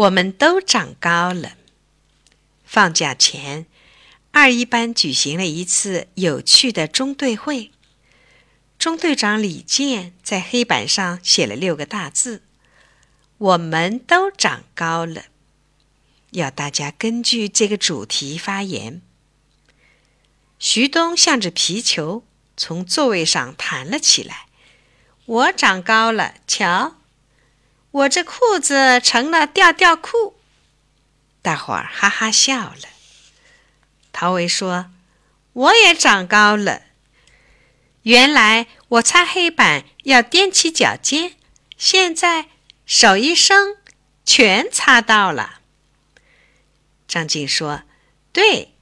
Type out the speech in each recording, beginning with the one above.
我们都长高了。放假前，二一班举行了一次有趣的中队会。中队长李健在黑板上写了六个大字：“我们都长高了。”要大家根据这个主题发言。徐东向着皮球从座位上弹了起来。我长高了，瞧，我这裤子成了吊吊裤。大伙儿哈哈笑了。陶维说：“我也长高了。”原来我擦黑板要踮起脚尖，现在手一伸，全擦到了。张静说：“对，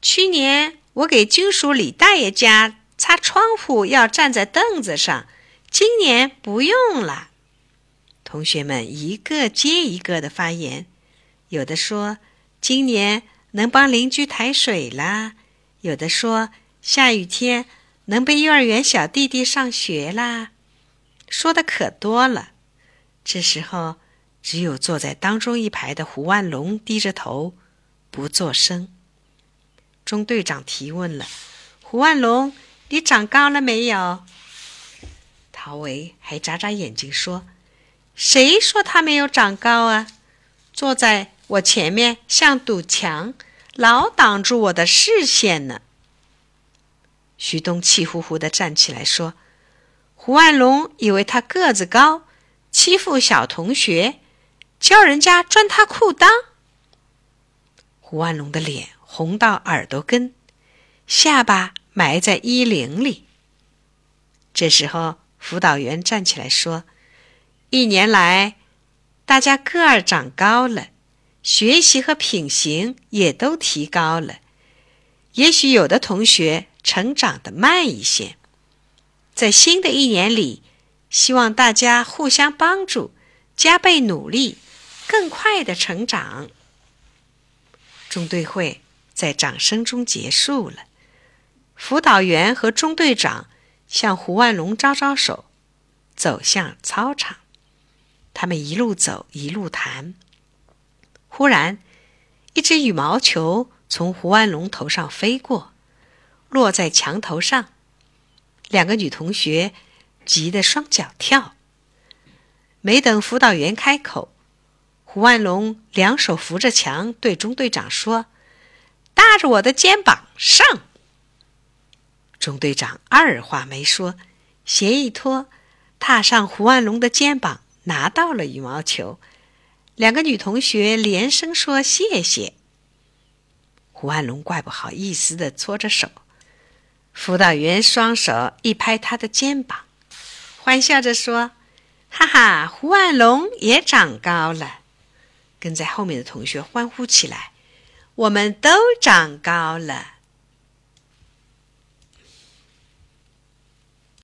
去年我给军属李大爷家擦窗户要站在凳子上，今年不用了。”同学们一个接一个的发言，有的说今年能帮邻居抬水啦，有的说下雨天。能背幼儿园小弟弟上学啦，说的可多了。这时候，只有坐在当中一排的胡万龙低着头，不作声。中队长提问了：“胡万龙，你长高了没有？”陶维还眨眨眼睛说：“谁说他没有长高啊？坐在我前面像堵墙，老挡住我的视线呢。”徐东气呼呼地站起来说：“胡万龙以为他个子高，欺负小同学，叫人家钻他裤裆。”胡万龙的脸红到耳朵根，下巴埋在衣领里。这时候，辅导员站起来说：“一年来，大家个儿长高了，学习和品行也都提高了。也许有的同学……”成长的慢一些，在新的一年里，希望大家互相帮助，加倍努力，更快的成长。中队会在掌声中结束了，辅导员和中队长向胡万龙招招手，走向操场。他们一路走一路谈。忽然，一只羽毛球从胡万龙头上飞过。落在墙头上，两个女同学急得双脚跳。没等辅导员开口，胡万龙两手扶着墙，对中队长说：“搭着我的肩膀上。”中队长二话没说，鞋一脱，踏上胡万龙的肩膀，拿到了羽毛球。两个女同学连声说谢谢。胡万龙怪不好意思的搓着手。辅导员双手一拍他的肩膀，欢笑着说：“哈哈，胡万龙也长高了。”跟在后面的同学欢呼起来：“我们都长高了。”